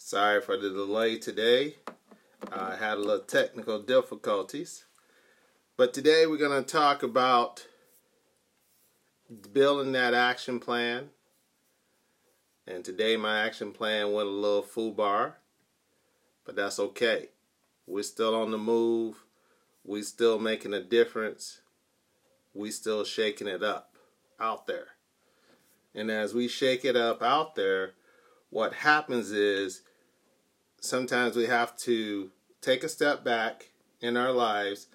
Sorry for the delay today. I had a little technical difficulties. But today we're going to talk about building that action plan. And today my action plan went a little foobar, but that's okay. We're still on the move. We're still making a difference. We're still shaking it up out there. And as we shake it up out there, what happens is sometimes we have to take a step back in our lives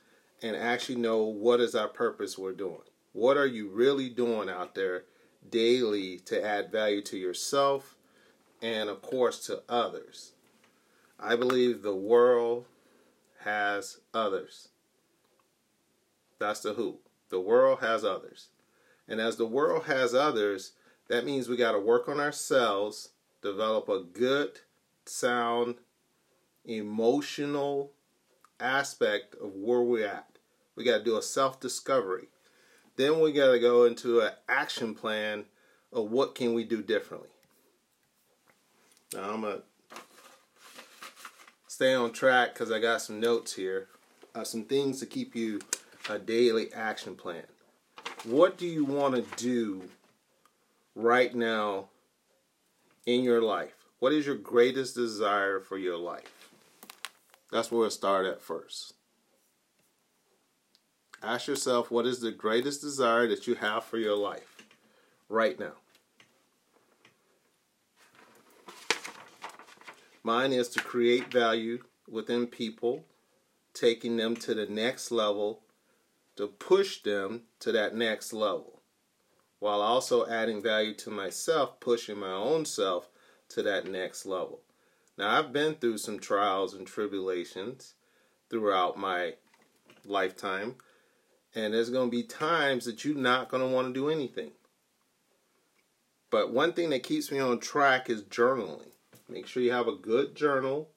and actually know what is our purpose we're doing. What are you really doing out there daily to add value to yourself and, of course, to others? I believe the world has others. That's the who. The world has others. And as the world has others, that means we got to work on ourselves, develop a good, sound, emotional aspect of where we're at. We got to do a self discovery. Then we got to go into an action plan of what can we do differently. Now I'm going to stay on track because I got some notes here, uh, some things to keep you a daily action plan. What do you want to do right now in your life? What is your greatest desire for your life? That's where we'll start at first. Ask yourself what is the greatest desire that you have for your life right now? Mine is to create value within people, taking them to the next level, to push them to that next level while also adding value to myself, pushing my own self to that next level. Now, I've been through some trials and tribulations throughout my lifetime, and there's going to be times that you're not going to want to do anything. But one thing that keeps me on track is journaling. Make sure you have a good journal.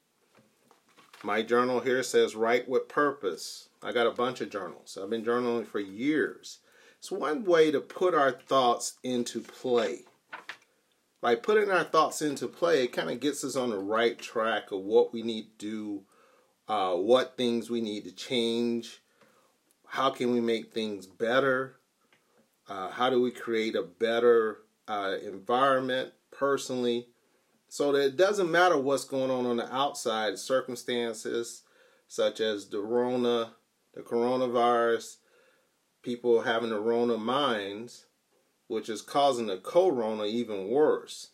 My journal here says write with purpose. I got a bunch of journals. I've been journaling for years. It's one way to put our thoughts into play. By putting our thoughts into play, it kind of gets us on the right track of what we need to do, uh, what things we need to change, how can we make things better, uh, how do we create a better uh, environment personally, so that it doesn't matter what's going on on the outside, circumstances such as the Rona, the coronavirus, people having the Rona minds, which is causing the corona even worse.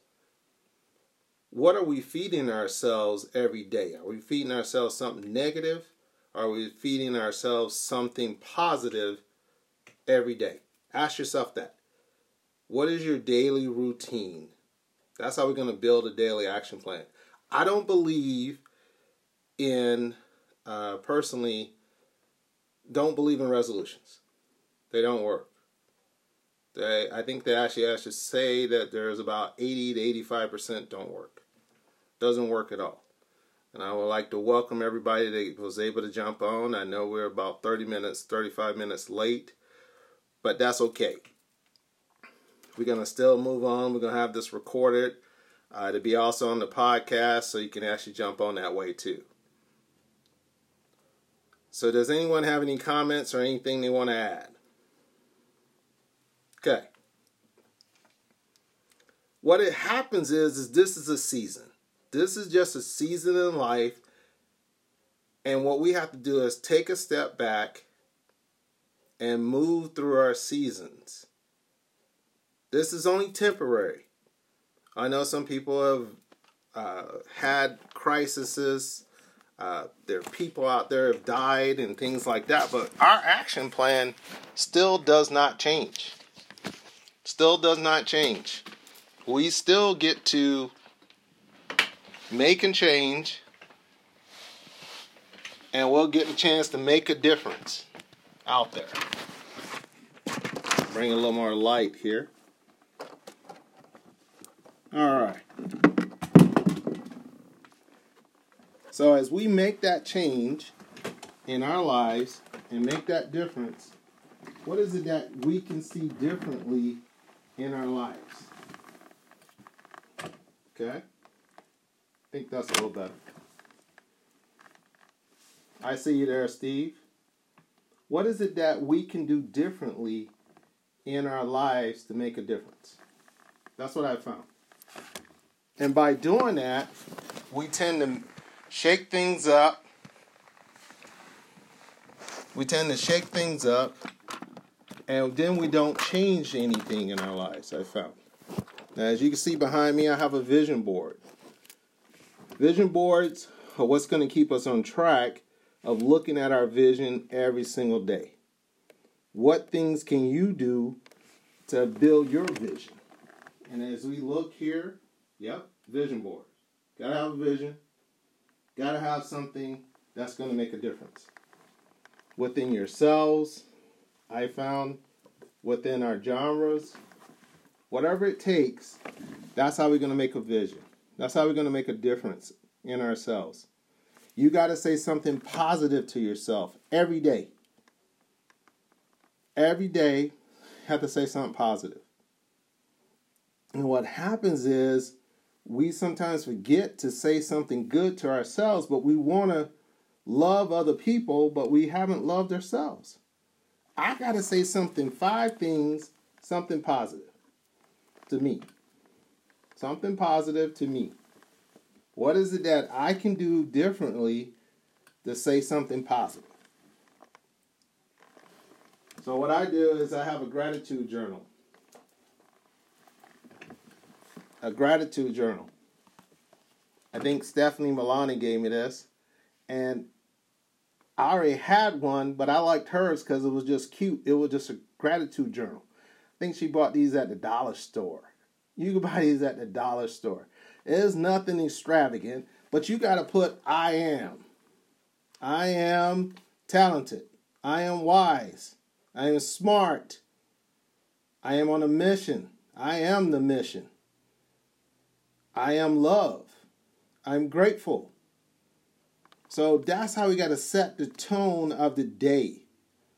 What are we feeding ourselves every day? Are we feeding ourselves something negative? Are we feeding ourselves something positive every day? Ask yourself that. What is your daily routine? That's how we're going to build a daily action plan. I don't believe in, uh, personally, don't believe in resolutions. They don't work. They, I think they actually should say that there's about 80 to 85 percent don't work. Doesn't work at all. And I would like to welcome everybody that was able to jump on. I know we're about 30 minutes, 35 minutes late, but that's okay. We're gonna still move on. We're gonna have this recorded uh, to be also on the podcast, so you can actually jump on that way too. So, does anyone have any comments or anything they want to add? Okay. What it happens is, is this is a season. This is just a season in life. And what we have to do is take a step back and move through our seasons. This is only temporary. I know some people have uh, had crises. Uh, there are people out there have died and things like that, but our action plan still does not change still does not change. We still get to make and change, and we'll get a chance to make a difference out there. Bring a little more light here. All right. So, as we make that change in our lives and make that difference, what is it that we can see differently in our lives. Okay? I think that's a little better. I see you there, Steve. What is it that we can do differently in our lives to make a difference? That's what I found. And by doing that, we tend to shake things up. We tend to shake things up, and then we don't change anything in our lives, I found. Now, as you can see behind me, I have a vision board. Vision boards are what's going to keep us on track of looking at our vision every single day. What things can you do to build your vision? And as we look here, yep, vision board. Gotta have a vision. Gotta have something that's going to make a difference. Within yourselves, I found within our genres, whatever it takes, that's how we're going to make a vision. That's how we're going to make a difference in ourselves. You got to say something positive to yourself every day. Every day, have to say something positive. And what happens is we sometimes forget to say something good to ourselves, but we want to love other people, but we haven't loved ourselves. I got to say something, five things, something positive to me. Something positive to me. What is it that I can do differently to say something positive? So, what I do is I have a gratitude journal. A gratitude journal. I think Stephanie Milani gave me this. And I already had one, but I liked hers because it was just cute. It was just a gratitude journal. I think she bought these at the dollar store. You can buy these at the dollar store. It's nothing extravagant, but you got to put I am. I am talented. I am wise. I am smart. I am on a mission. I am the mission. I am love. I'm grateful. So that's how we got to set the tone of the day.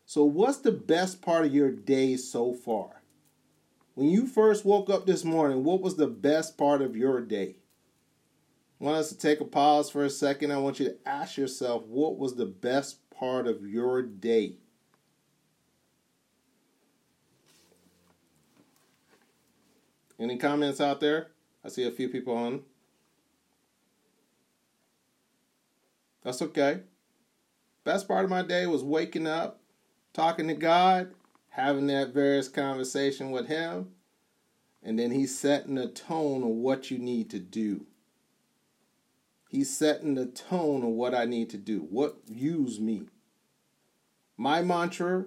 So, what's the best part of your day so far? When you first woke up this morning, what was the best part of your day? I want us to take a pause for a second. I want you to ask yourself what was the best part of your day? Any comments out there? I see a few people on. That's okay. Best part of my day was waking up, talking to God, having that various conversation with Him, and then He's setting the tone of what you need to do. He's setting the tone of what I need to do, what use me. My mantra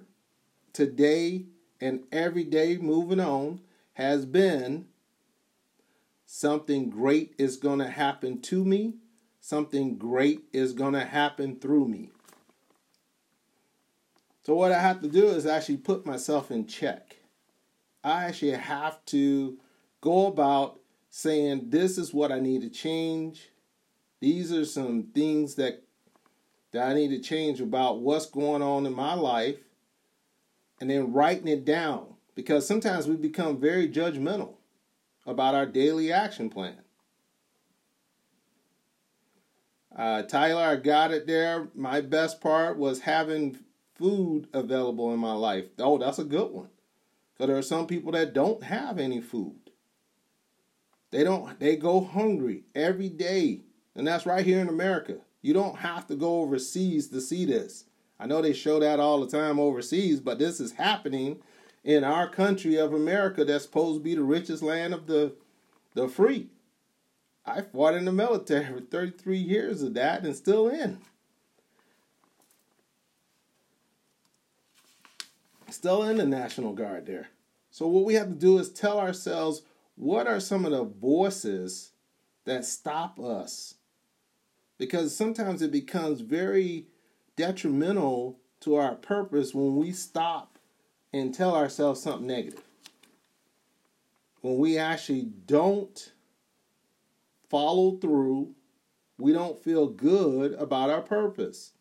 today and every day moving on has been something great is going to happen to me, something great is going to happen through me. So, what I have to do is actually put myself in check. I actually have to go about saying, This is what I need to change. These are some things that that I need to change about what's going on in my life and then writing it down because sometimes we become very judgmental about our daily action plan. Uh, Tyler, I got it there. My best part was having food available in my life. Oh, that's a good one. Because there are some people that don't have any food. They don't. They go hungry every day and that's right here in America. You don't have to go overseas to see this. I know they show that all the time overseas, but this is happening in our country of America that's supposed to be the richest land of the the free. I fought in the military for 33 years of that and still in. Still in the National Guard there. So what we have to do is tell ourselves what are some of the voices that stop us because sometimes it becomes very detrimental to our purpose when we stop and tell ourselves something negative. When we actually don't follow through, we don't feel good about our purpose.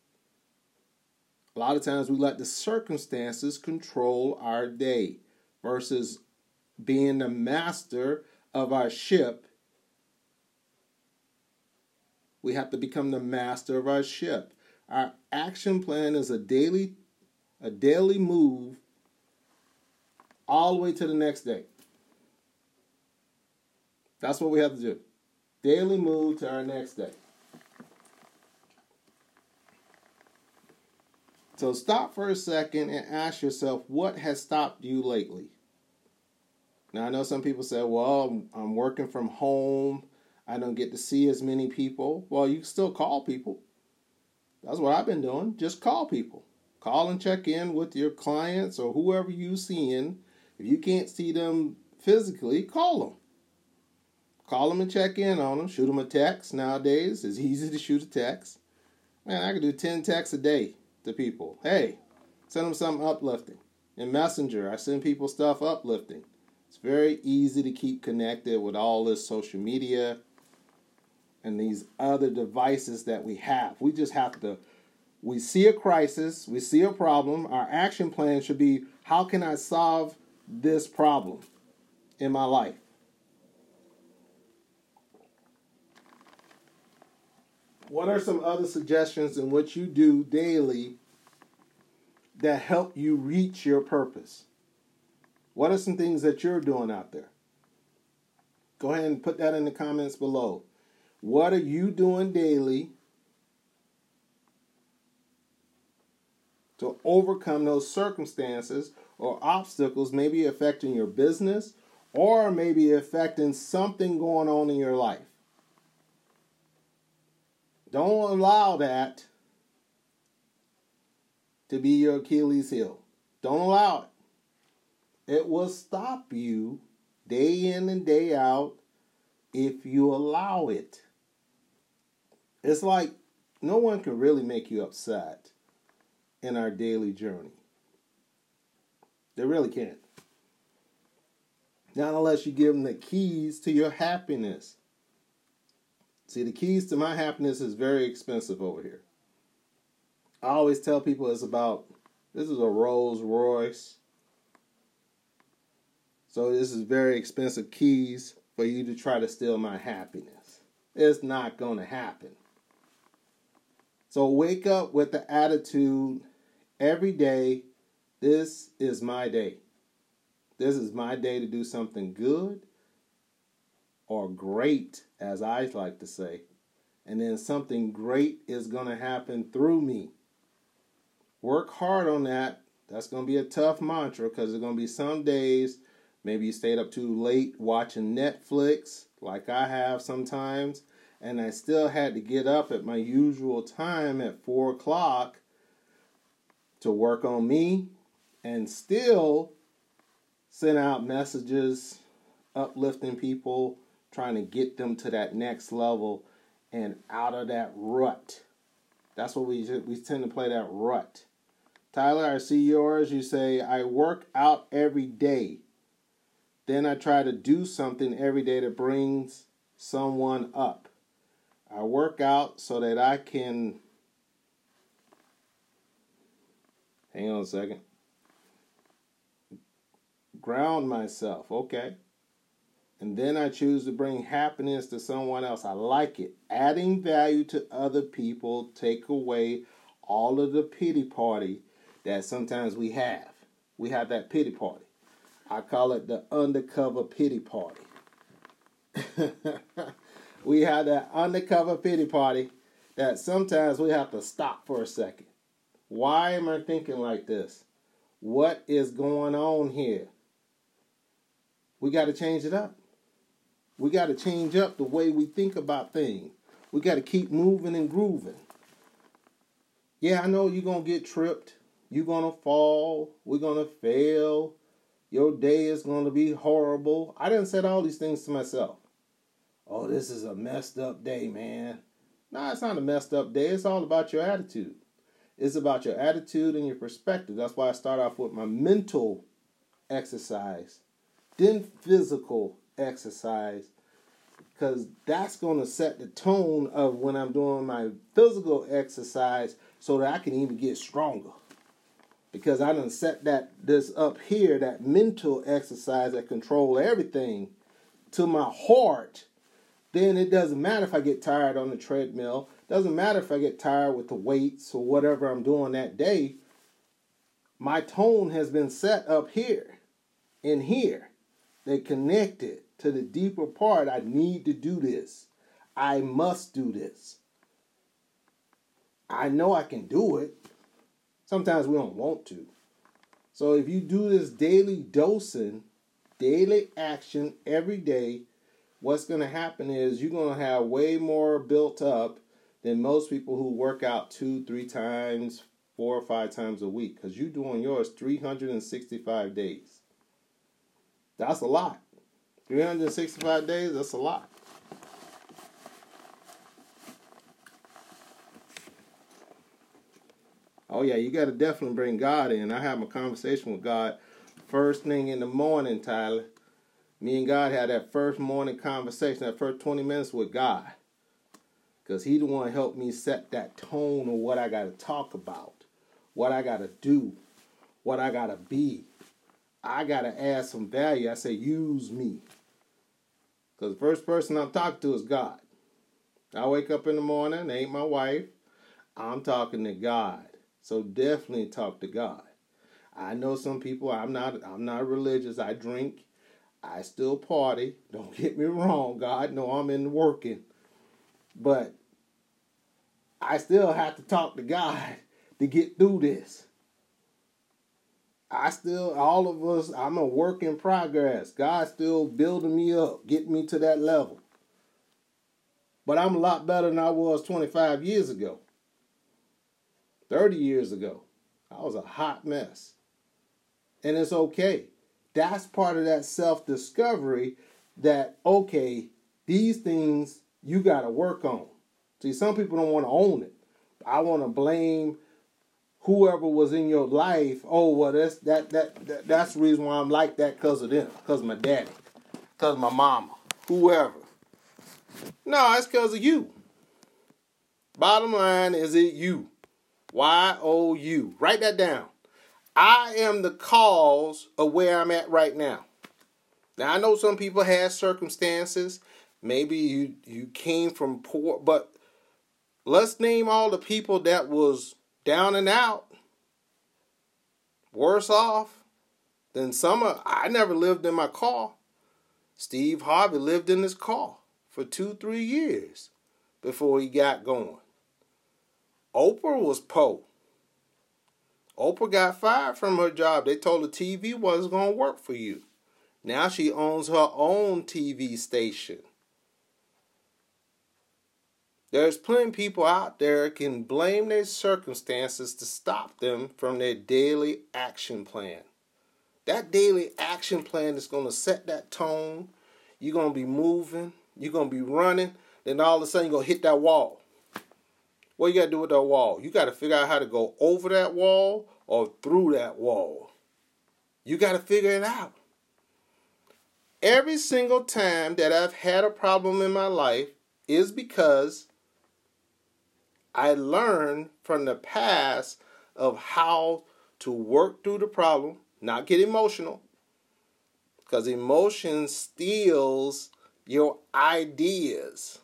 A lot of times we let the circumstances control our day versus being the master of our ship We have to become the master of our ship. Our action plan is a daily a daily move all the way to the next day. That's what we have to do. Daily move to our next day. So stop for a second and ask yourself what has stopped you lately? Now, I know some people say, well, I'm working from home. I don't get to see as many people. Well, you still call people. That's what I've been doing. Just call people. Call and check in with your clients or whoever you're seeing. If you can't see them physically, call them. Call them and check in on them. Shoot them a text. Nowadays, it's easy to shoot a text. Man, I can do 10 texts a day to people. Hey, send them something uplifting. In Messenger, I send people stuff uplifting. It's very easy to keep connected with all this social media and these other devices that we have. We just have to we see a crisis, we see a problem, our action plan should be how can I solve this problem in my life? What are some other suggestions in what you do daily that help you reach your purpose? What are some things that you're doing out there? Go ahead and put that in the comments below. What are you doing daily to overcome those circumstances or obstacles, maybe affecting your business or maybe affecting something going on in your life? Don't allow that to be your Achilles heel. Don't allow it. It will stop you day in and day out if you allow it. It's like no one can really make you upset in our daily journey. They really can't. Not unless you give them the keys to your happiness. See, the keys to my happiness is very expensive over here. I always tell people it's about this is a Rolls Royce so this is very expensive keys for you to try to steal my happiness. It's not going to happen. So wake up with the attitude every day, this is my day. This is my day to do something good or great, as I like to say. And then something great is going to happen through me. Work hard on that. That's going to be a tough mantra because there's going to be some days Maybe you stayed up too late watching Netflix, like I have sometimes, and I still had to get up at my usual time at 4 o'clock to work on me and still send out messages uplifting people, trying to get them to that next level and out of that rut. That's what we we tend to play that rut. Tyler, I see yours. You say I work out every day. Then I try to do something every day that brings someone up. I work out so that I can. Hang on a second. Ground myself, okay? And then I choose to bring happiness to someone else. I like it. Adding value to other people take away all of the pity party that sometimes we have. We have that pity party. I call it the undercover pity party. we have that undercover pity party that sometimes we have to stop for a second. Why am I thinking like this? What is going on here? We got to change it up. We got to change up the way we think about things. We got to keep moving and grooving. Yeah, I know you're going to get tripped. You're going to fall. We're going to fail. Your day is going to be horrible. I didn't say all these things to myself. Oh, this is a messed up day, man. No, it's not a messed up day. It's all about your attitude. It's about your attitude and your perspective. That's why I start off with my mental exercise, then physical exercise, because that's going to set the tone of when I'm doing my physical exercise so that I can even get stronger because I done set that this up here, that mental exercise that control everything to my heart, then it doesn't matter if I get tired on the treadmill. Doesn't matter if I get tired with the weights or whatever I'm doing that day. My tone has been set up here and here. They connected to the deeper part. I need to do this. I must do this. I know I can do it. Sometimes we don't want to. So if you do this daily dosing, daily action every day, what's going to happen is you're going to have way more built up than most people who work out two, three times, four or five times a week because you're doing yours 365 days. That's a lot. 365 days, that's a lot. Oh yeah, you got to definitely bring God in. I have a conversation with God first thing in the morning, Tyler. Me and God had that first morning conversation, that first 20 minutes with God. Because he the one helped me set that tone of what I got to talk about, what I got to do, what I got to be. I got to add some value. I say, use me. Because the first person I'm talking to is God. I wake up in the morning, ain't my wife. I'm talking to God. So definitely talk to God. I know some people I'm not I'm not religious. I drink. I still party. Don't get me wrong. God know I'm in working. But I still have to talk to God to get through this. I still, all of us, I'm a work in progress. God's still building me up, getting me to that level. But I'm a lot better than I was 25 years ago. 30 years ago. I was a hot mess. And it's okay. That's part of that self discovery that, okay, these things you got to work on. See, some people don't want to own it. I want to blame whoever was in your life. Oh, well, that's that, that, that that's the reason why I'm like that because of them, because my daddy, because my mama, whoever. No, it's because of you. Bottom line is it you. Y O U. Write that down. I am the cause of where I'm at right now. Now I know some people have circumstances. Maybe you you came from poor, but let's name all the people that was down and out, worse off than some. Of, I never lived in my car. Steve Harvey lived in his car for two, three years before he got going. Oprah was poor. Oprah got fired from her job. They told her TV wasn't going to work for you. Now she owns her own TV station. There's plenty of people out there can blame their circumstances to stop them from their daily action plan. That daily action plan is going to set that tone. You're going to be moving. You're going to be running. Then all of a sudden you're going to hit that wall. What you got to do with that wall? You got to figure out how to go over that wall or through that wall. You got to figure it out. Every single time that I've had a problem in my life is because I learned from the past of how to work through the problem, not get emotional, because emotion steals your ideas.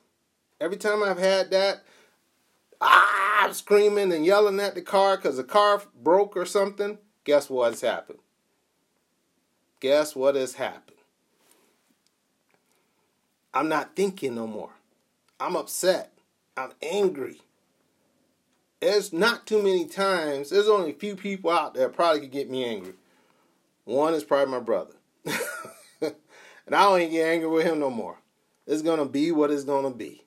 Every time I've had that, ah, I'm screaming and yelling at the car because the car broke or something. Guess what has happened? Guess what has happened? I'm not thinking no more. I'm upset. I'm angry. There's not too many times, there's only a few people out there probably could get me angry. One is probably my brother. and I don't get angry with him no more. It's to be what it's to be.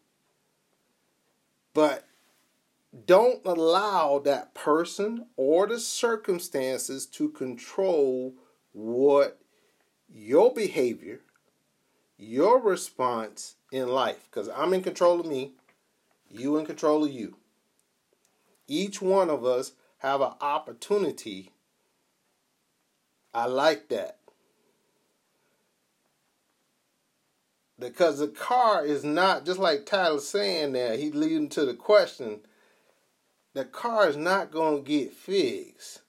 But don't allow that person or the circumstances to control what your behavior, your response in life. Because I'm in control of me, you in control of you. Each one of us have an opportunity. I like that. Because the car is not, just like Tyler's saying there, he's leading to the question the car is not going to get fixed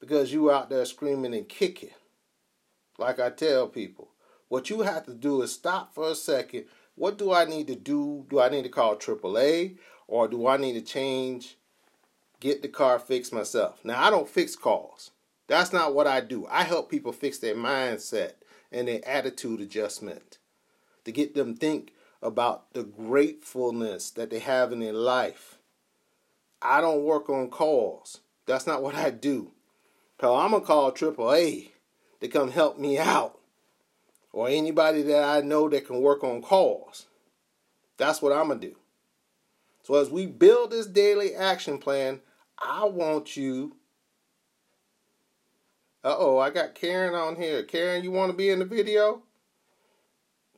because you out there screaming and kicking. Like I tell people, what you have to do is stop for a second, what do I need to do? Do I need to call AAA or do I need to change, get the car fixed myself? Now, I don't fix cars. That's not what I do. I help people fix their mindset and their attitude adjustment to get them think about the gratefulness that they have in their life. I don't work on calls. That's not what I do. So I'm gonna call AAA to come help me out, or anybody that I know that can work on calls. That's what I'm gonna do. So as we build this daily action plan, I want you. Uh oh, I got Karen on here. Karen, you want to be in the video?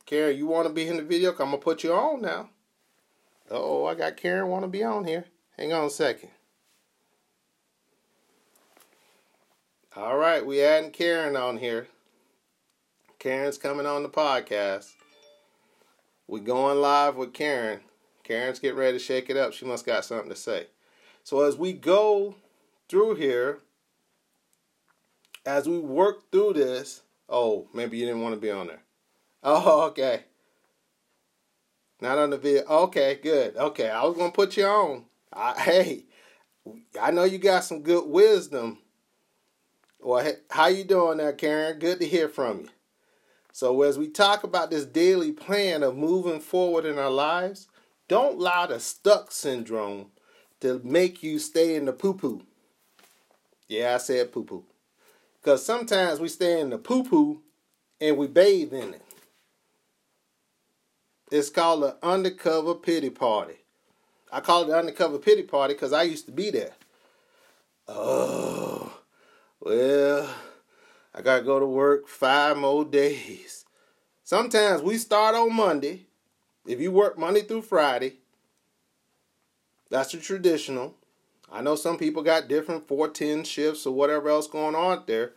Karen, you want to be in the video? I'm going to put you on now. oh, I got Karen want to be on here. Hang on a second. All right, we adding Karen on here. Karen's coming on the podcast. We going live with Karen. Karen's getting ready to shake it up. She must got something to say. So as we go through here, as we work through this, oh, maybe you didn't want to be on there. Oh, okay. Not on the video. Okay, good. Okay, I was gonna put you on. I, hey, I know you got some good wisdom. Well, how you doing there, Karen? Good to hear from you. So as we talk about this daily plan of moving forward in our lives, don't allow the stuck syndrome to make you stay in the poo poo. Yeah, I said poo poo. Because sometimes we stay in the poo poo and we bathe in it. It's called an undercover pity party. I call it the undercover pity party because I used to be there. Oh, well, I got to go to work five more days. Sometimes we start on Monday. If you work Monday through Friday, that's the traditional. I know some people got different 410 shifts or whatever else going on there.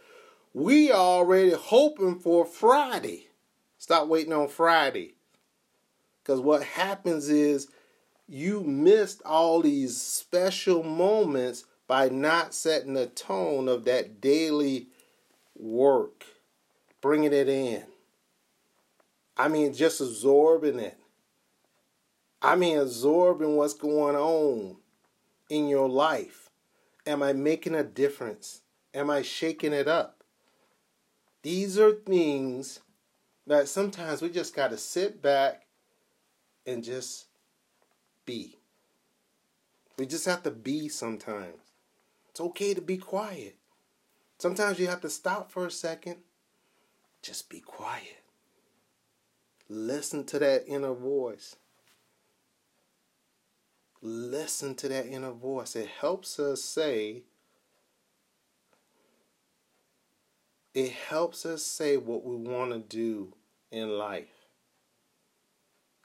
We already hoping for Friday. Stop waiting on Friday. Because what happens is you missed all these special moments by not setting the tone of that daily work, bringing it in. I mean, just absorbing it. I mean, absorbing what's going on in your life. Am I making a difference? Am I shaking it up? These are things that sometimes we just got to sit back and just be. We just have to be sometimes. It's okay to be quiet. Sometimes you have to stop for a second. Just be quiet. Listen to that inner voice. Listen to that inner voice. It helps us say, it helps us say what we want to do in life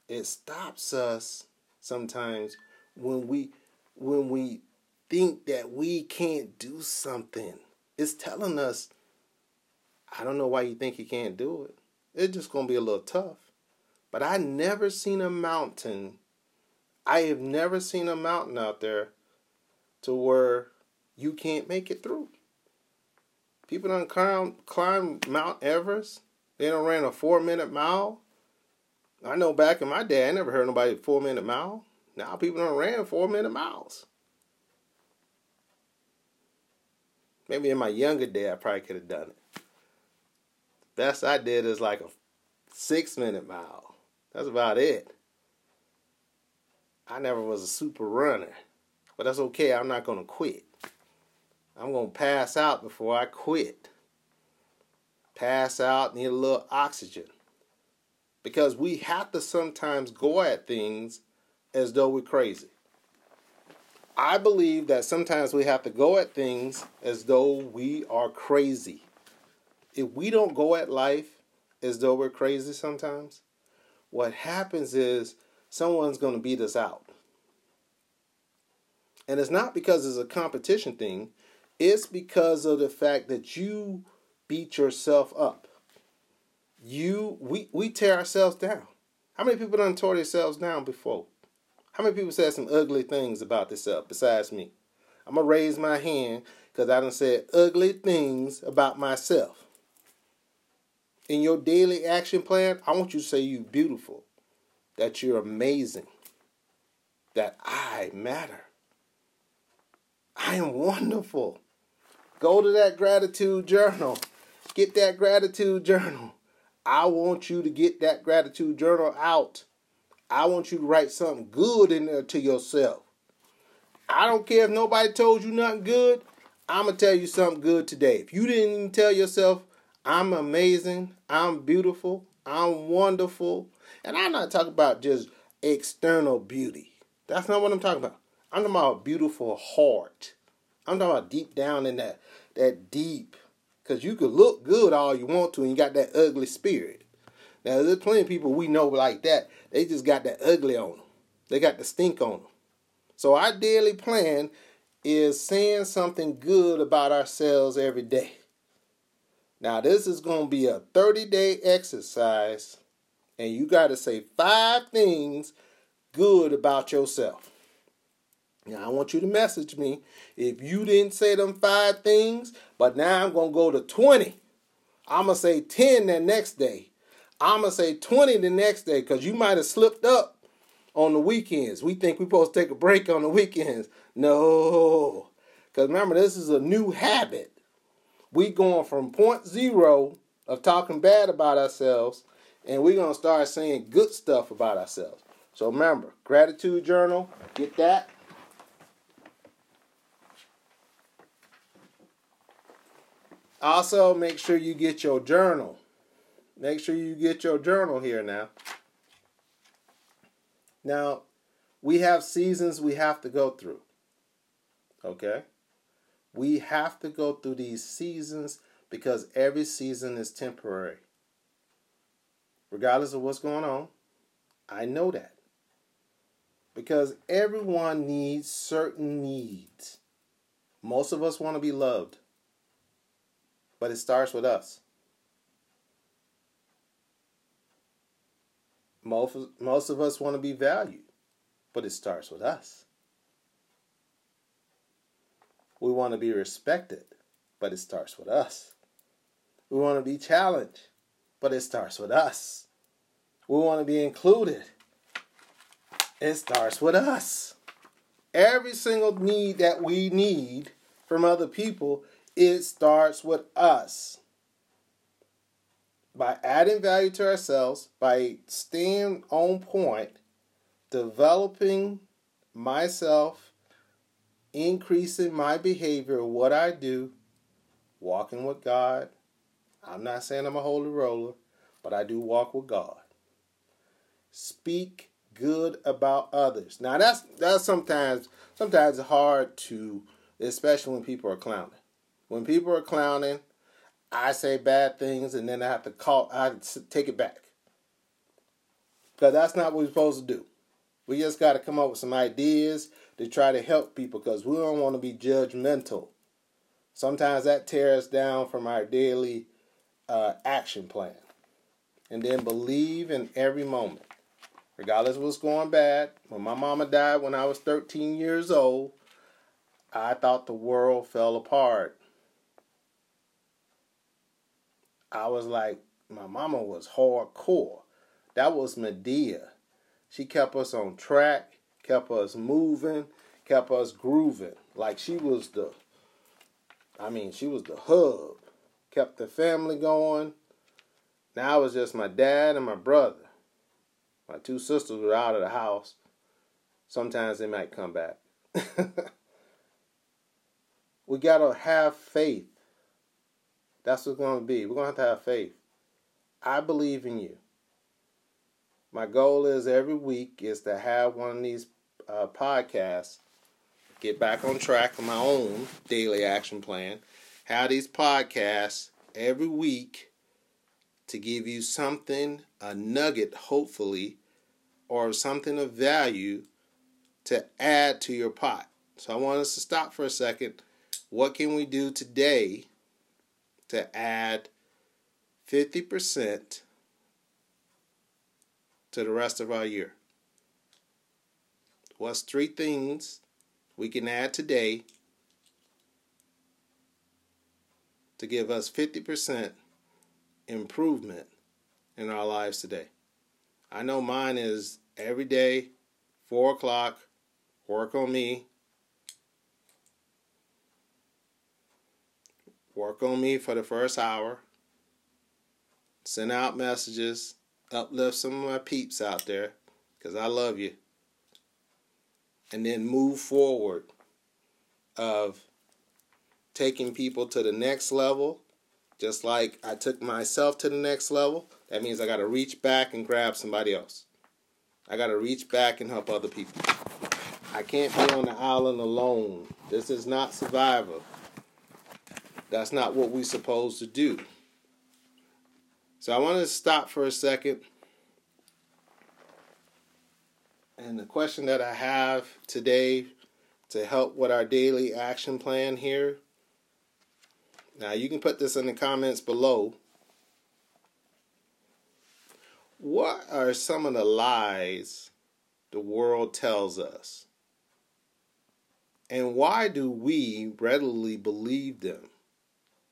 it stops us sometimes when we when we think that we can't do something. It's telling us, I don't know why you think you can't do it. It's just gonna be a little tough. But I never seen a mountain. I have never seen a mountain out there to where you can't make it through. People don't climb climb Mount Everest. They don't ran a four minute mile. I know back in my day, I never heard nobody four minute mile. Now people don't ran four minute miles. Maybe in my younger day, I probably could have done it. Best I did is like a six minute mile. That's about it. I never was a super runner, but that's okay. I'm not going to quit. I'm going to pass out before I quit. Pass out, need a little oxygen because we have to sometimes go at things as though we're crazy. I believe that sometimes we have to go at things as though we are crazy. If we don't go at life as though we're crazy sometimes, what happens is someone's going to beat us out. And it's not because it's a competition thing, it's because of the fact that you beat yourself up you we we tear ourselves down. How many people done tore themselves down before? How many people said some ugly things about themselves besides me? I'm gonna raise my hand because I done said ugly things about myself. In your daily action plan, I want you to say you beautiful. That you're amazing, that I matter. I am wonderful. Go to that gratitude journal. Get that gratitude journal. I want you to get that gratitude journal out. I want you to write something good in there to yourself. I don't care if nobody told you nothing good. I'm going to tell you something good today. If you didn't even tell yourself, I'm amazing, I'm beautiful, I'm wonderful, and I'm not talking about just external beauty. That's not what I'm talking about. I'm talking about beautiful heart. I'm talking about deep down in that that deep. Cause you could look good all you want to, and you got that ugly spirit. Now there's plenty of people we know like that. They just got that ugly on them. They got the stink on them. So our daily plan is saying something good about ourselves every day. Now this is going to be a 30 day exercise, and you got to say five things good about yourself. Now, I want you to message me if you didn't say them five things, but now I'm going to go to 20. I'm going to say 10 the next day. I'm going to say 20 the next day because you might have slipped up on the weekends. We think we're supposed to take a break on the weekends. No. Because remember, this is a new habit. We going from point zero of talking bad about ourselves, and we're going to start saying good stuff about ourselves. So remember, gratitude journal, get that. Also, make sure you get your journal. Make sure you get your journal here now. Now, we have seasons we have to go through. Okay? We have to go through these seasons because every season is temporary. Regardless of what's going on, I know that. Because everyone needs certain needs. Most of us want to be loved, but it starts with us. Most, most of us want to be valued, but it starts with us. We want to be respected, but it starts with us. We want to be challenged, but it starts with us. We want to be included. It starts with us. Every single need that we need from other people, it starts with us. By adding value to ourselves, by staying on point, developing myself increasing my behavior, what I do, walking with God. I'm not saying I'm a holy roller, but I do walk with God. Speak good about others. Now that's that's sometimes sometimes hard to, especially when people are clowning. When people are clowning, I say bad things and then I have to call. I take it back because that's not what we're supposed to do. We just got to come up with some ideas to try to help people because we don't want to be judgmental. Sometimes that tears us down from our daily uh, action plan. And then believe in every moment. Regardless of what's going bad. When my mama died when I was 13 years old, I thought the world fell apart. I was like, my mama was hardcore. That was Madea. She kept us on track kept us moving, kept us grooving. Like she was the, I mean, she was the hub, kept the family going. Now it was just my dad and my brother. My two sisters were out of the house. Sometimes they might come back. we got to have faith. That's what's going to be. We're going to have to have faith. I believe in you. My goal is every week is to have one of these uh, podcast, get back on track on my own daily action plan, have these podcasts every week to give you something, a nugget, hopefully, or something of value to add to your pot. So I want us to stop for a second. What can we do today to add 50% to the rest of our year? What's three things we can add today to give us 50% improvement in our lives today? I know mine is every day, 4 o'clock, work on me. Work on me for the first hour. Send out messages. Uplift some of my peeps out there because I love you. And then move forward of taking people to the next level. Just like I took myself to the next level, that means I got to reach back and grab somebody else. I got to reach back and help other people. I can't be on the island alone. This is not survival. That's not what we're supposed to do. So I want to stop for a second. And the question that I have today to help with our daily action plan here now, you can put this in the comments below. What are some of the lies the world tells us? And why do we readily believe them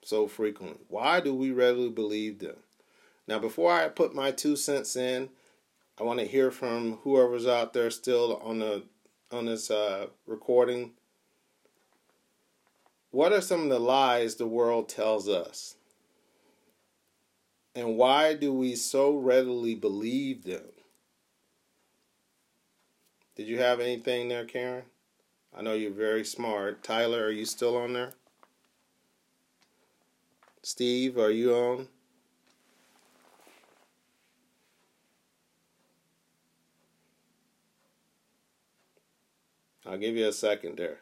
so frequently? Why do we readily believe them? Now, before I put my two cents in, I want to hear from whoever's out there still on the on this uh, recording what are some of the lies the world tells us? And why do we so readily believe them? Did you have anything there, Karen? I know you're very smart. Tyler, are you still on there? Steve, are you on? I'll give you a second there.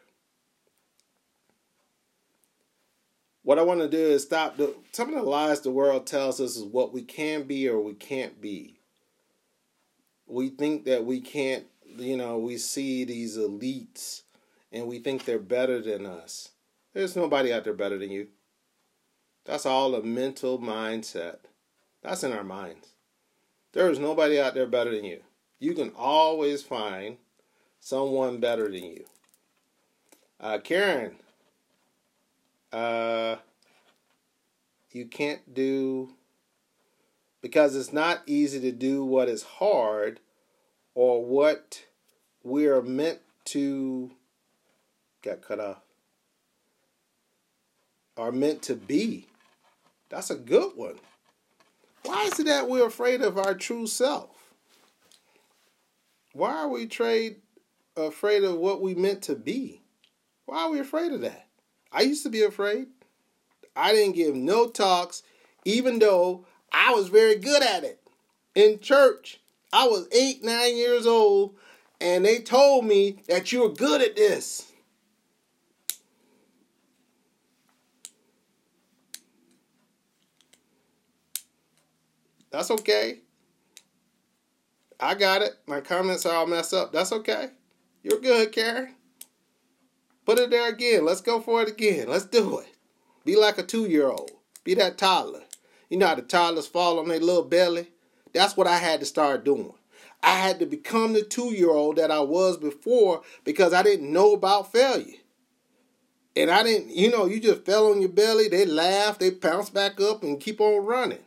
What I want to do is stop the some of the lies the world tells us is what we can be or we can't be. We think that we can't, you know, we see these elites and we think they're better than us. There's nobody out there better than you. That's all a mental mindset. That's in our minds. There is nobody out there better than you. You can always find someone better than you. Uh, Karen, uh, you can't do because it's not easy to do what is hard or what we're meant to get cut off are meant to be. That's a good one. Why is it that we're afraid of our true self? Why are we trade, afraid of what we meant to be? Why are we afraid of that? I used to be afraid. I didn't give no talks, even though I was very good at it. In church, I was eight, nine years old, and they told me that you were good at this. That's okay. I got it. My comments are all messed up. That's okay. You're good, Karen. Put it there again. Let's go for it again. Let's do it. Be like a two year old. Be that toddler. You know how the toddlers fall on their little belly? That's what I had to start doing. I had to become the two year old that I was before because I didn't know about failure. And I didn't, you know, you just fell on your belly, they laugh, they pounce back up and keep on running.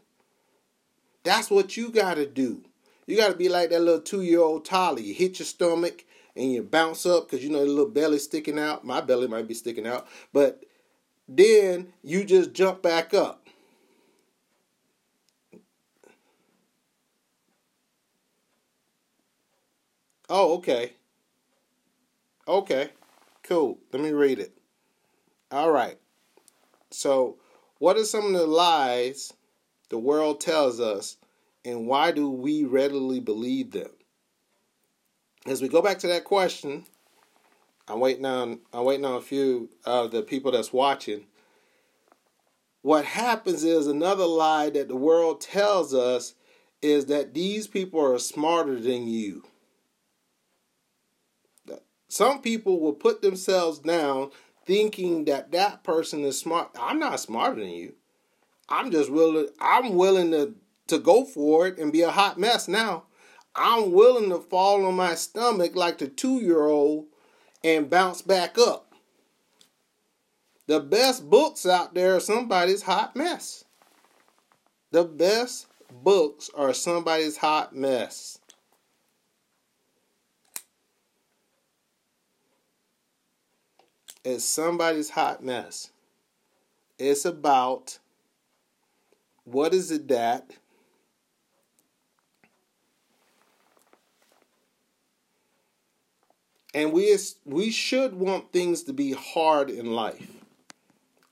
That's what you got to do. You got to be like that little two year old toddler. You hit your stomach, and you bounce up because you know the little belly sticking out. My belly might be sticking out, but then you just jump back up. Oh, okay. Okay. Cool. Let me read it. All right. So, what are some of the lies the world tells us, and why do we readily believe them? As we go back to that question, I'm waiting on I'm waiting on a few of the people that's watching. What happens is another lie that the world tells us is that these people are smarter than you. Some people will put themselves down thinking that that person is smart. I'm not smarter than you. I'm just willing I'm willing to to go for it and be a hot mess now. I'm willing to fall on my stomach like the two year old and bounce back up. The best books out there are somebody's hot mess. The best books are somebody's hot mess. It's somebody's hot mess. It's about what is it that and we we should want things to be hard in life.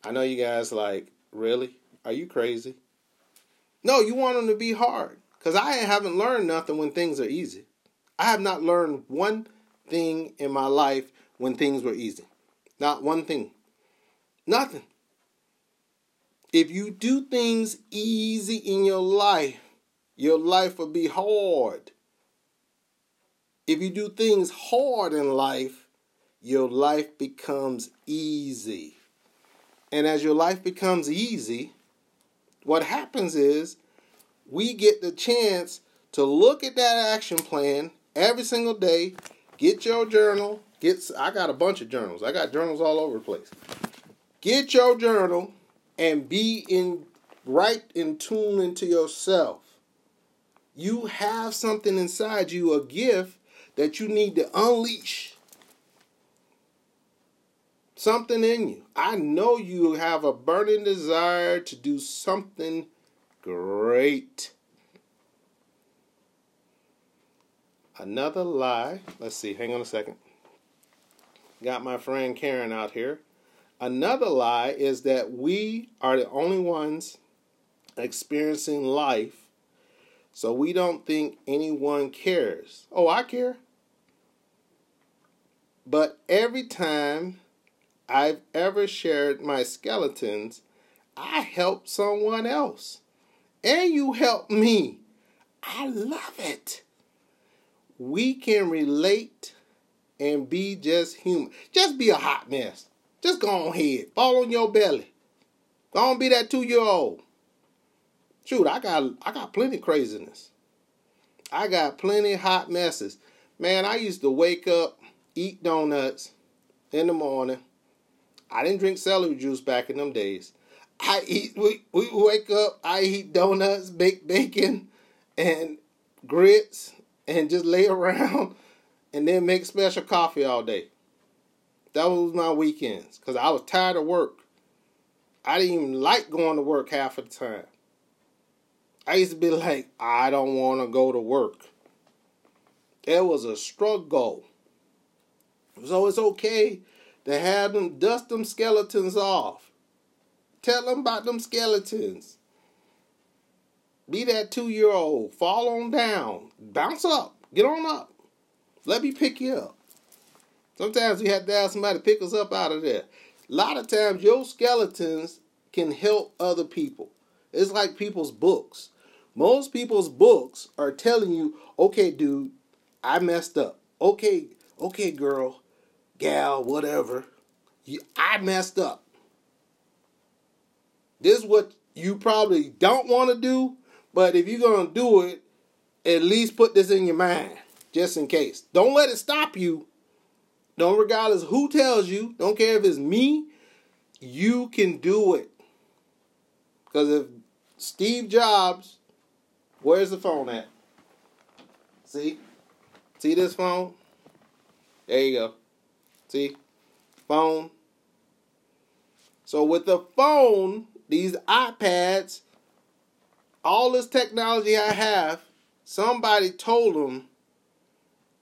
I know you guys like, really? Are you crazy? No, you want them to be hard cuz I haven't learned nothing when things are easy. I have not learned one thing in my life when things were easy. Not one thing. Nothing. If you do things easy in your life, your life will be hard. If you do things hard in life, your life becomes easy. And as your life becomes easy, what happens is we get the chance to look at that action plan every single day. Get your journal. Get I got a bunch of journals. I got journals all over the place. Get your journal and be in right in tune into yourself. You have something inside you, a gift that you need to unleash something in you. I know you have a burning desire to do something great. Another lie. Let's see, hang on a second. Got my friend Karen out here. Another lie is that we are the only ones experiencing life, so we don't think anyone cares. Oh, I care. But every time I've ever shared my skeletons, I help someone else. And you help me. I love it. We can relate and be just human. Just be a hot mess. Just go on ahead. Fall on your belly. Don't be that two year old. Shoot, I got I got plenty craziness. I got plenty hot messes. Man, I used to wake up eat donuts in the morning. I didn't drink celery juice back in them days. I eat we, we wake up, I eat donuts, baked bacon, and grits, and just lay around and then make special coffee all day. That was my weekends. Cause I was tired of work. I didn't even like going to work half of the time. I used to be like, I don't want to go to work. It was a struggle. So it's okay to have them dust them skeletons off. Tell them about them skeletons. Be that two year old. Fall on down. Bounce up. Get on up. Let me pick you up. Sometimes we have to have somebody pick us up out of there. A lot of times your skeletons can help other people. It's like people's books. Most people's books are telling you, okay, dude, I messed up. Okay, okay, girl, gal, whatever, you, I messed up. This is what you probably don't want to do, but if you're going to do it, at least put this in your mind just in case. Don't let it stop you. Don't regardless who tells you, don't care if it's me, you can do it. Because if Steve Jobs, where's the phone at? See? See this phone? There you go. See? Phone. So with the phone, these iPads, all this technology I have, somebody told them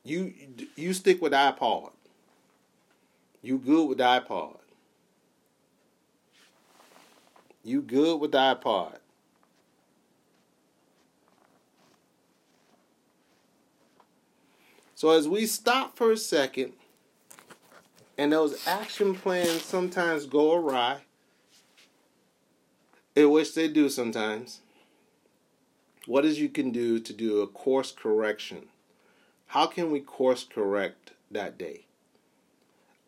you you stick with iPod. You good with iPod. You good with iPod. So as we stop for a second and those action plans sometimes go awry, in which they do sometimes. What is you can do to do a course correction? How can we course correct that day?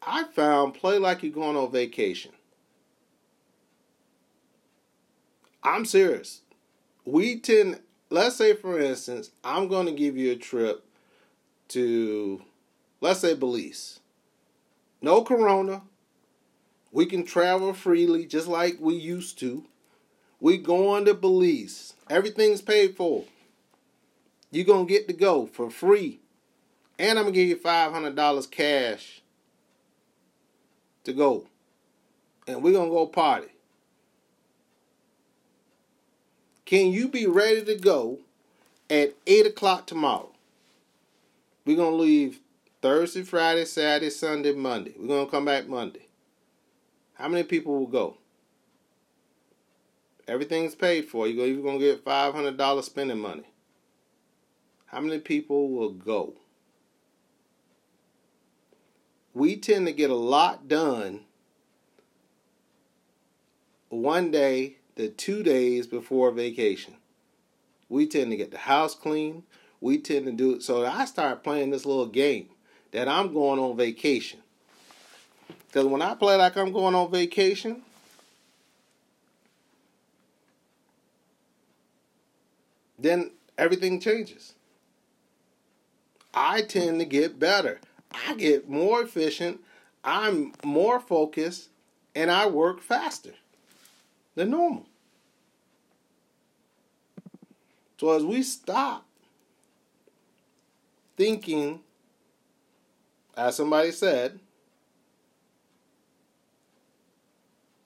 I found play like you're going on vacation. I'm serious. We tend, let's say for instance, I'm going to give you a trip to, let's say, Belize no corona. We can travel freely just like we used to. We going to Belize. Everything's paid for. You're going to get to go for free. And I'm going to give you $500 cash to go. And we're going to go party. Can you be ready to go at 8 o'clock tomorrow? We're going to leave Thursday, Friday, Saturday, Sunday, Monday. We're going to come back Monday. How many people will go? Everything's paid for. You're going to get $500 spending money. How many people will go? We tend to get a lot done one day to two days before vacation. We tend to get the house clean. We tend to do it. So I start playing this little game that I'm going on vacation. Because when I play like I'm going on vacation, then everything changes. I tend to get better. I get more efficient. I'm more focused and I work faster than normal. So as we stop thinking, as somebody said,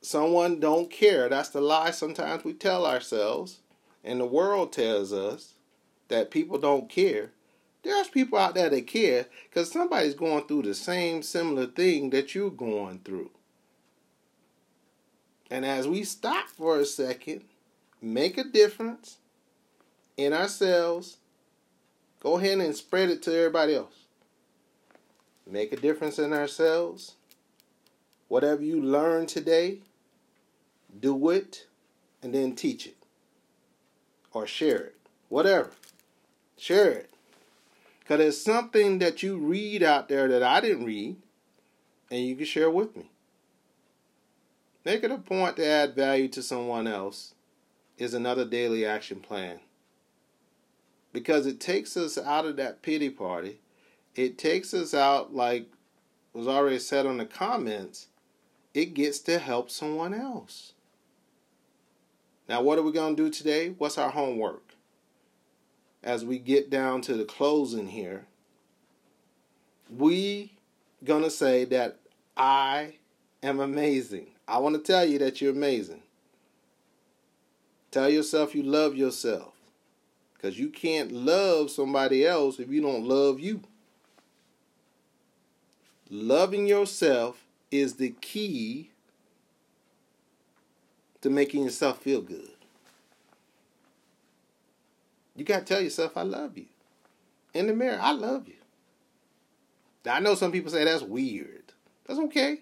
someone don't care. That's the lie sometimes we tell ourselves and the world tells us that people don't care, there's people out there that care because somebody's going through the same similar thing that you're going through. And as we stop for a second, make a difference in ourselves, go ahead and spread it to everybody else. Make a difference in ourselves. Whatever you learn today, do it and then teach it or share it. Whatever. Share it. Because there's something that you read out there that I didn't read, and you can share with me. Make it a point to add value to someone else is another daily action plan. Because it takes us out of that pity party. It takes us out, like was already said on the comments, it gets to help someone else. Now, what are we going to do today? What's our homework? As we get down to the closing here, we going to say that I am amazing. I want to tell you that you're amazing. Tell yourself you love yourself. Because you can't love somebody else if you don't love you. Loving yourself is the key to making yourself feel good. You got to tell yourself, I love you. In the mirror, I love you. Now, I know some people say that's weird. That's okay.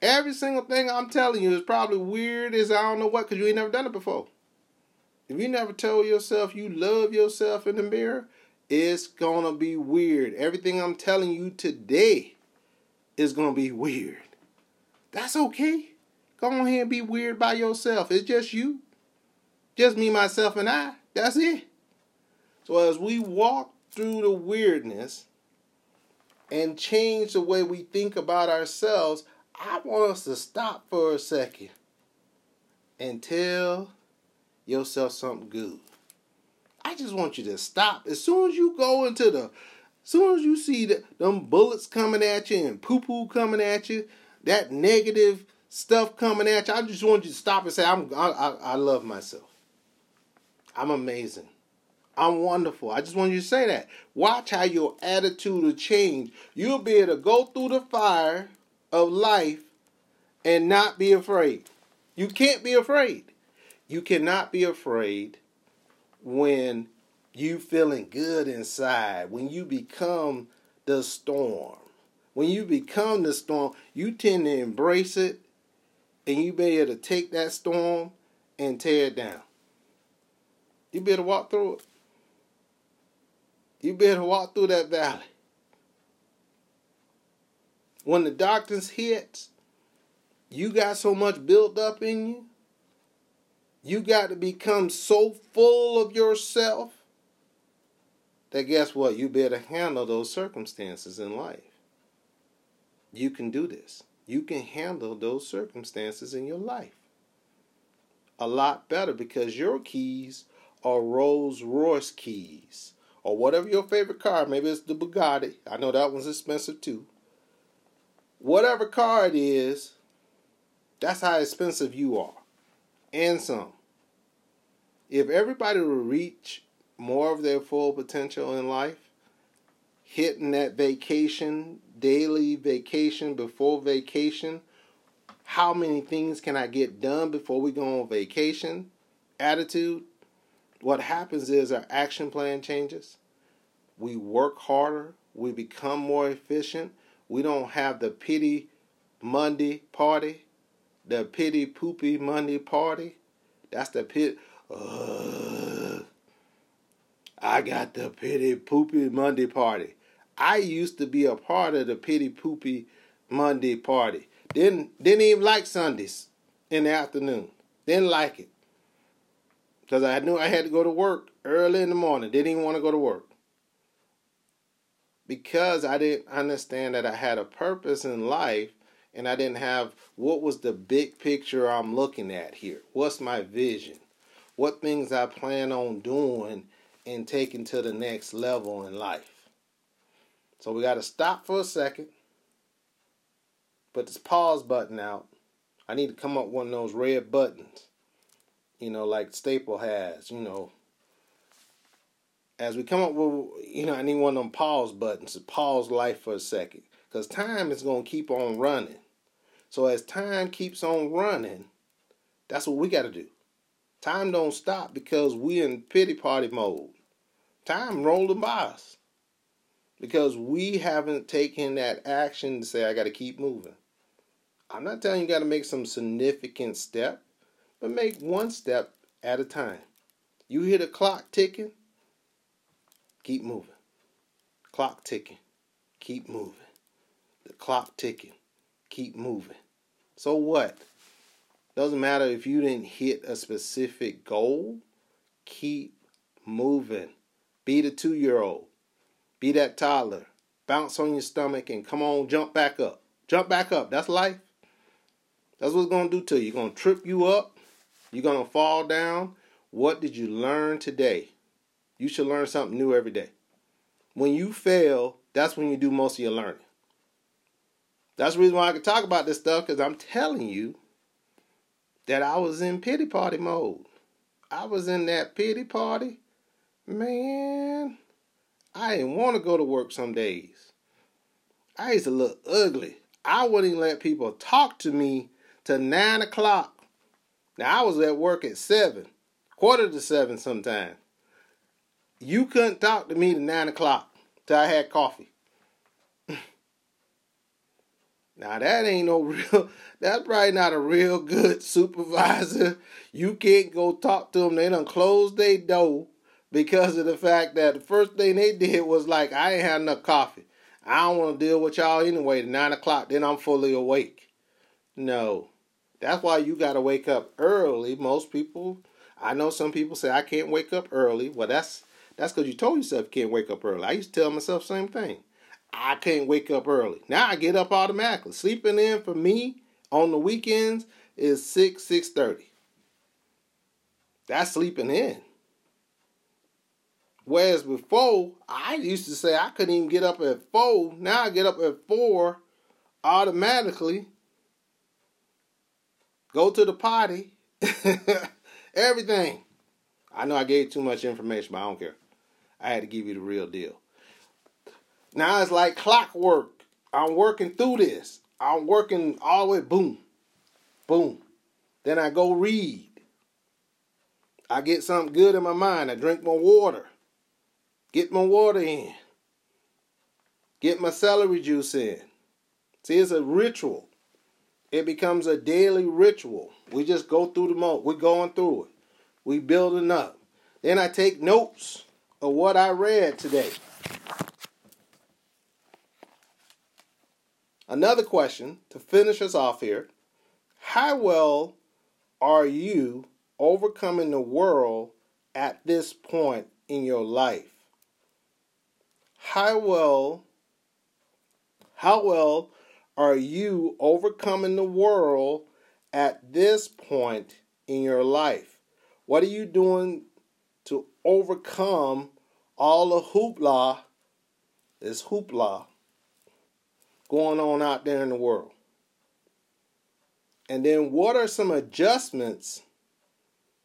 Every single thing I'm telling you is probably weird as I don't know what because you ain't never done it before. If you never told yourself you love yourself in the mirror, it's to be weird. Everything I'm telling you today is to be weird. That's okay. Go on here and be weird by yourself. It's just you. Just me, myself, and I. That's it. So as we walk through the weirdness and change the way we think about ourselves, I want us to stop for a second and tell yourself something good. I just want you to stop. As soon as you go into the, as soon as you see the, them bullets coming at you and poo poo coming at you, that negative stuff coming at you, I just want you to stop and say, I'm, I, I, I love myself. I'm amazing. I'm wonderful. I just want you to say that. Watch how your attitude will change. You'll be able to go through the fire of life and not be afraid. You can't be afraid. You cannot be afraid when you feeling good inside, when you become the storm. When you become the storm, you tend to embrace it and you be able to take that storm and tear it down. You better walk through it. You better walk through that valley. When the darkness hits, you got so much built up in you. You got to become so full of yourself that guess what? You better handle those circumstances in life. You can do this you can handle those circumstances in your life a lot better because your keys are Rolls Royce keys or whatever your favorite car. Maybe it's the Bugatti. I know that one's expensive too. whatever car it is, that's how expensive you are. And some. If everybody would reach more of their full potential in life, hitting that vacation, daily vacation before vacation, how many things can I get done before we go on vacation? Attitude. What happens is our action plan changes. We work harder. We become more efficient. We don't have the pity Monday party, the pity poopy Monday party. That's the pit. Uh, I got the pity poopy Monday party. I used to be a part of the pity poopy Monday party. Didn't didn't even like Sundays in the afternoon. Didn't like it because I knew I had to go to work early in the morning. Didn't even want to go to work because I didn't understand that I had a purpose in life and I didn't have what was the big picture I'm looking at here. What's my vision? What things I plan on doing and taking to the next level in life. So we got to stop for a second. Put this pause button out. I need to come up one of those red buttons. You know, like Staple has, you know. As we come up with, you know, I need one of them pause buttons to pause life for a second. Because time is going to keep on running. So as time keeps on running, that's what we got to do. Time don't stop because we're in pity party mode. Time rolling by us because we haven't taken that action to say, I got to keep moving. I'm not telling you, got to make some significant step, but make one step at a time. You hear the clock ticking, keep moving. Clock ticking, keep moving. The clock ticking, keep moving. So what? Doesn't matter if you didn't hit a specific goal, keep moving. Be the two year old be that toddler. Bounce on your stomach and come on, jump back up. Jump back up. That's life. That's what it's going to do to you. You're going to trip you up. You're going to fall down. What did you learn today? You should learn something new every day. When you fail, that's when you do most of your learning. That's the reason why I can talk about this stuff because I'm telling you that I was in pity party mode. I was in that pity party. Man, I didn't want to go to work some days. I used to look ugly. I wouldn't even let people talk to me till nine o'clock. Now I was at work at seven, quarter to seven sometimes. You couldn't talk to me till nine o'clock till I had coffee. Now that ain't no real. That's probably not a real good supervisor. You can't go talk to them. They done closed their door because of the fact that the first thing they did was like, I ain't had enough coffee. I don't want to deal with y'all anyway. At nine o'clock, then I'm fully awake. No, that's why you got to wake up early. Most people, I know some people say I can't wake up early. Well, that's that's because you told yourself you can't wake up early. I used to tell myself the same thing. I can't wake up early. Now I get up automatically. Sleeping in for me on the weekends is six six thirty. That's sleeping in. Whereas before, I used to say I couldn't even get up at four. Now I get up at four automatically. Go to the potty. Everything. I know I gave too much information, but I don't care. I had to give you the real deal. Now it's like clockwork. I'm working through this. I'm working all the way, boom, boom. Then I go read. I get something good in my mind. I drink my water. Get my water in. Get my celery juice in. See, it's a ritual. It becomes a daily ritual. We just go through the moment. We're going through it. We building up. Then I take notes of what I read today. Another question to finish us off here. How well are you overcoming the world at this point in your life? how well how well are you overcoming the world at this point in your life? What are you doing to overcome all the hoopla, this hoopla going on out there in the world? And then what are some adjustments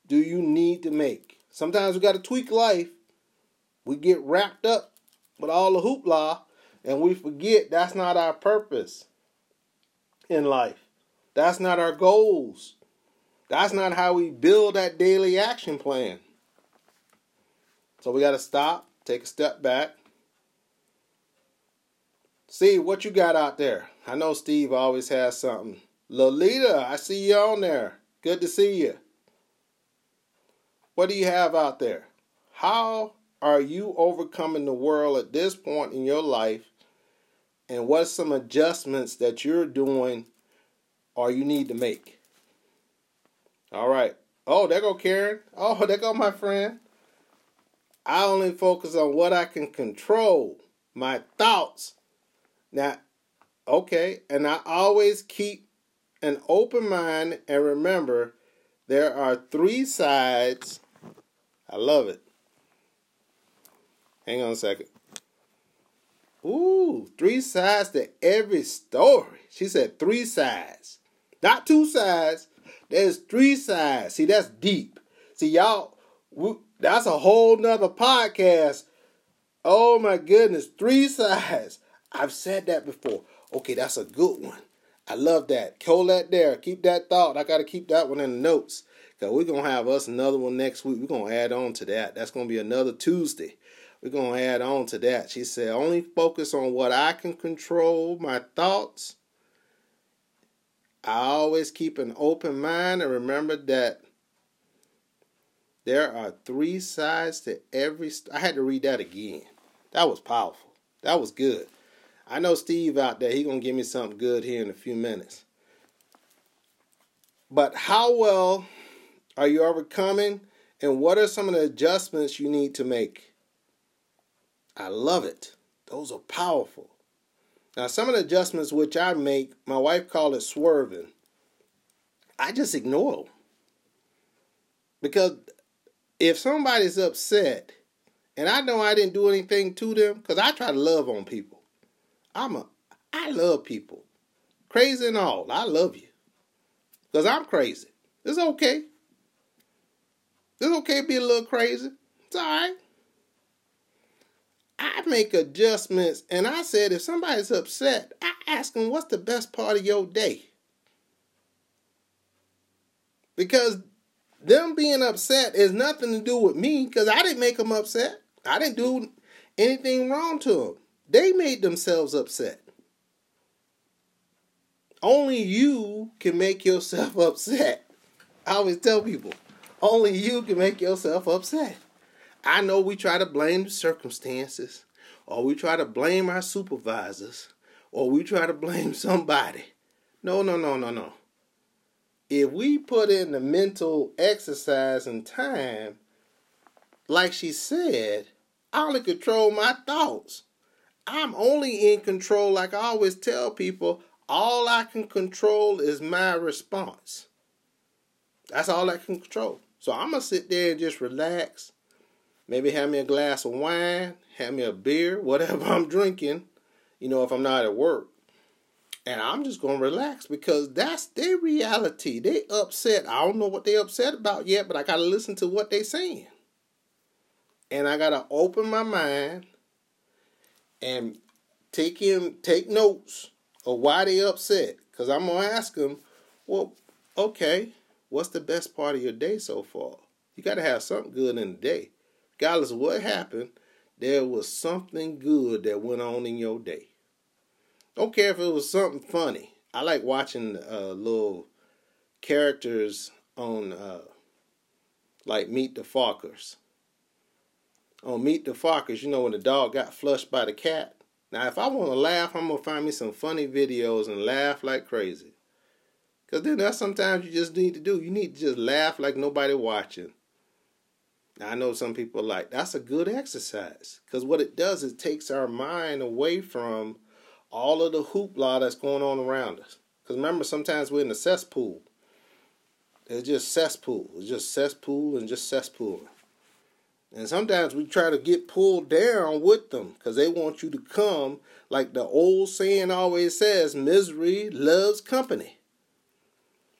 do you need to make? Sometimes we got to tweak life. We get wrapped up with all the hoopla and we forget that's not our purpose in life. That's not our goals. That's not how we build that daily action plan. So we got to stop, take a step back. See what you got out there. I know Steve always has something. Lolita, I see you on there. Good to see you. What do you have out there? How are you overcoming the world at this point in your life? And what's some adjustments that you're doing or you need to make? All right. Oh, there go Karen. Oh, there go my friend. I only focus on what I can control, my thoughts. Now, okay, and I always keep an open mind and remember there are three sides. I love it. Hang on a second. Ooh, three sides to every story. She said three sides. Not two sides. There's three sides. See, that's deep. See, y'all, that's a whole nother podcast. Oh my goodness, three sides. I've said that before. Okay, that's a good one. I love that. That there. Keep that thought. I got to keep that one in the notes. Because we're going to have us another one next week. We're going to add on to that. That's going to be another Tuesday. We're going to add on to that. She said, only focus on what I can control, my thoughts. I always keep an open mind and remember that there are three sides to every. St- I had to read that again. That was powerful. That was good. I know Steve out there, he gonna give me something good here in a few minutes. But how well are you overcoming and what are some of the adjustments you need to make? I love it. Those are powerful. Now, some of the adjustments which I make, my wife called it swerving. I just ignore them. Because if somebody's upset and I know I didn't do anything to them, because I try to love on people. I'm a I love people. Crazy and all. I love you. Because I'm crazy. It's okay. It's okay to be a little crazy. It's alright. I make adjustments and I said if somebody's upset, I ask them what's the best part of your day. Because them being upset is nothing to do with me because I didn't make them upset. I didn't do anything wrong to them. They made themselves upset. Only you can make yourself upset. I always tell people, only you can make yourself upset. I know we try to blame the circumstances, or we try to blame our supervisors, or we try to blame somebody. No, no, no, no, no. If we put in the mental exercise and time, like she said, I only control my thoughts. I'm only in control, like I always tell people, all I can control is my response. That's all I can control. So I'm going to sit there and just relax. Maybe have me a glass of wine, have me a beer, whatever I'm drinking, you know, if I'm not at work. And I'm just going to relax because that's their reality. They upset. I don't know what they upset about yet, but I got to listen to what they're saying. And I got to open my mind and take him take notes of why they upset. Cause I'm gonna ask them, well, okay, what's the best part of your day so far? You gotta have something good in the day. Regardless of what happened, there was something good that went on in your day. Don't care if it was something funny. I like watching uh, little characters on uh, like Meet the Fockers on Meet the Fockers, you know, when the dog got flushed by the cat. Now, if I want to laugh, I'm going to find me some funny videos and laugh like crazy. Because then that's sometimes you just need to do. You need to just laugh like nobody watching. Now, I know some people like, that's a good exercise. Because what it does is it takes our mind away from all of the hoopla that's going on around us. Because remember, sometimes we're in a cesspool. It's just cesspool. It's just cesspool and just cesspool. And sometimes we try to get pulled down with them because they want you to come, like the old saying always says, misery loves company.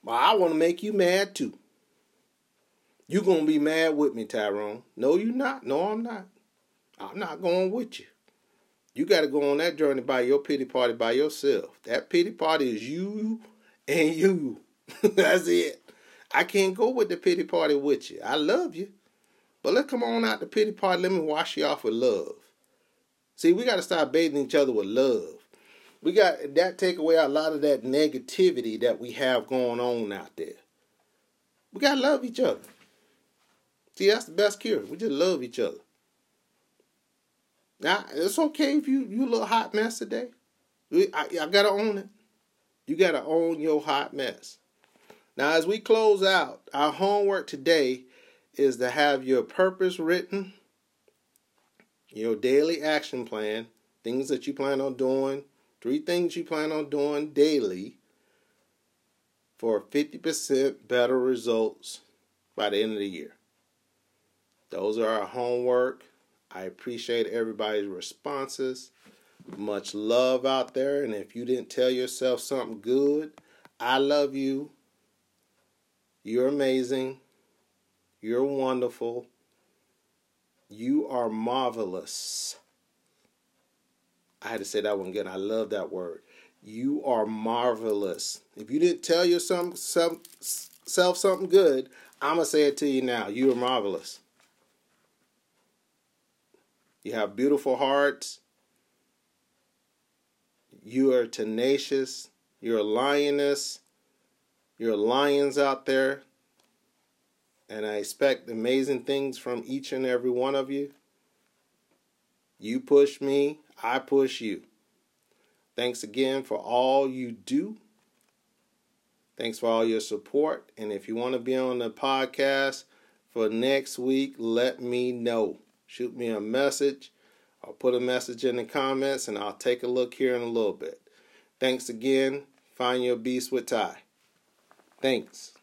Well, I want to make you mad too. You gonna be mad with me, Tyrone? No, you not. No, I'm not. I'm not going with you. You got to go on that journey by your pity party by yourself. That pity party is you and you. That's it. I can't go with the pity party with you. I love you. But let's come on out the pity party. Let me wash you off with love. See, we got to start bathing each other with love. We got that take away a lot of that negativity that we have going on out there. We got to love each other. See, that's the best cure. We just love each other. Now, it's okay if you you little hot mess today. I, I gotta own it. You gotta own your hot mess. Now, as we close out, our homework today is to have your purpose written, your daily action plan, things that you plan on doing, three things you plan on doing daily for 50% better results by the end of the year. Those are our homework. I appreciate everybody's responses. Much love out there. And if you didn't tell yourself something good, I love you. You're amazing. You're wonderful. You are marvelous. I had to say that one again. I love that word. You are marvelous. If you didn't tell yourself some, self something good, I'm going to say it to you now. You are marvelous. You have beautiful hearts. You are tenacious. You're a lioness. You're lions out there. And I expect amazing things from each and every one of you. You push me, I push you. Thanks again for all you do. Thanks for all your support. And if you want to be on the podcast for next week, let me know shoot me a message. I'll put a message in the comments and I'll take a look here in a little bit. Thanks again. Find your beast with Ty. Thanks.